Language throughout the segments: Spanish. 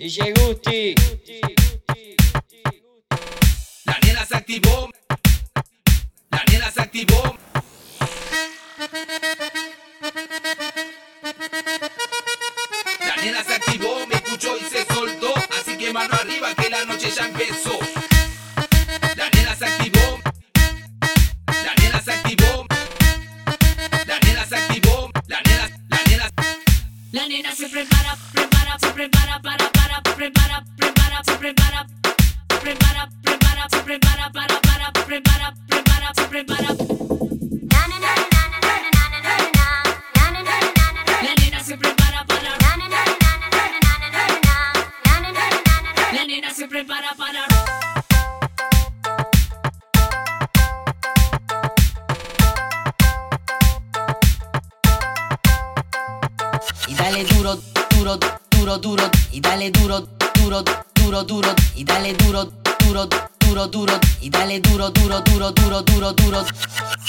DJ Gusti. La nena se activó. La nena se activó. La nena se activó, me escuchó y se soltó. Así que mano arriba que la noche ya empezó. La nena se activó. La nena se activó. La nena se activó. La nena, la nena. La nena se prepara, prepara, se prepara, para, para, prepara, prepara, prepara, prepara, prepara, prepara, para, para, prepara, prepara, prepara. La nena se prepara para. La nena se prepara para. dale duro, duro, duro, duro, y dale duro, duro, duro, duro, y dale duro, duro, duro, duro, y dale duro, duro, duro, duro, duro, duro.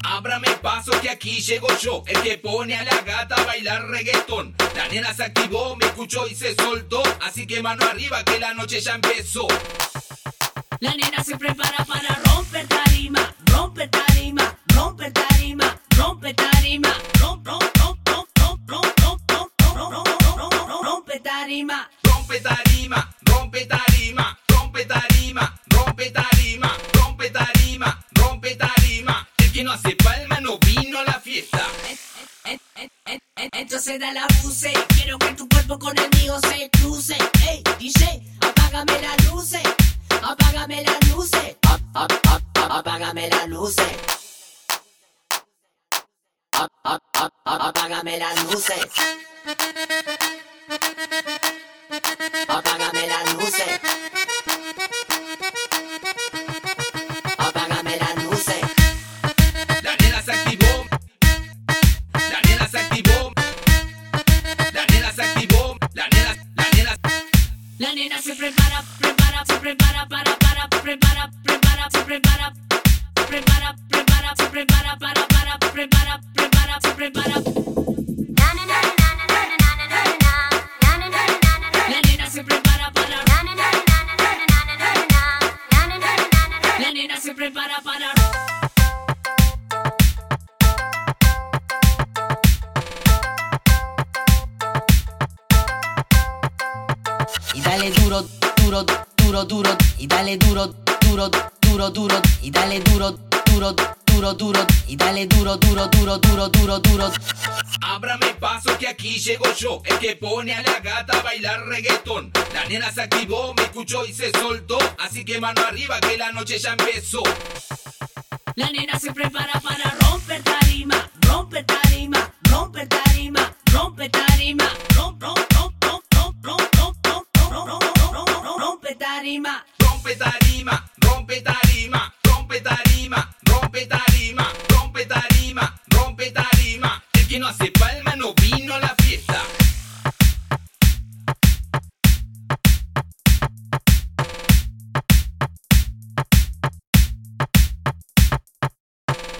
Ábrame paso que aquí llego yo, el que pone a la gata a bailar reggaetón. La nena se activó, me escuchó y se soltó, así que mano arriba que la noche ya empezó. La nena se prepara para romper tarima, tarima. Rompe tarima, rompe tarima, rompe tarima, rompe tarima, rompe tarima, rompe tarima. El que no hace palma no vino a la fiesta. En- en- en- Entonces da la luces, quiero que tu cuerpo con el mío se cruce. Ey, DJ, apágame las luces, apágame las luces, ap- ap- ap- ap- apágame las luces. Ap- ap- ap- ap- Apágame las luces. Apágame las luces. Apágame las luces. La nena se activó. La nena se activó. La nena se activó. La nena, la nena. La nena se prepara, prepara, se prepara, para, para, prepara, prepara, se prepara, prepara, prepara, prepara, y dale duro, duro, duro, duro, y dale duro, duro, duro, duro, y dale duro, duro, duro, duro y dale duro, duro, duro, duro, duro, duro. Ábrame paso que aquí llego yo, el que pone a la gata a bailar reggaetón. La nena se activó, me escuchó y se soltó, así que mano arriba que la noche ya empezó. La nena se prepara para romper tarima, romper tarima, romper tarima, romper tarima, romper tarima. Rompe tarima, rompe tarima, rompe tarima.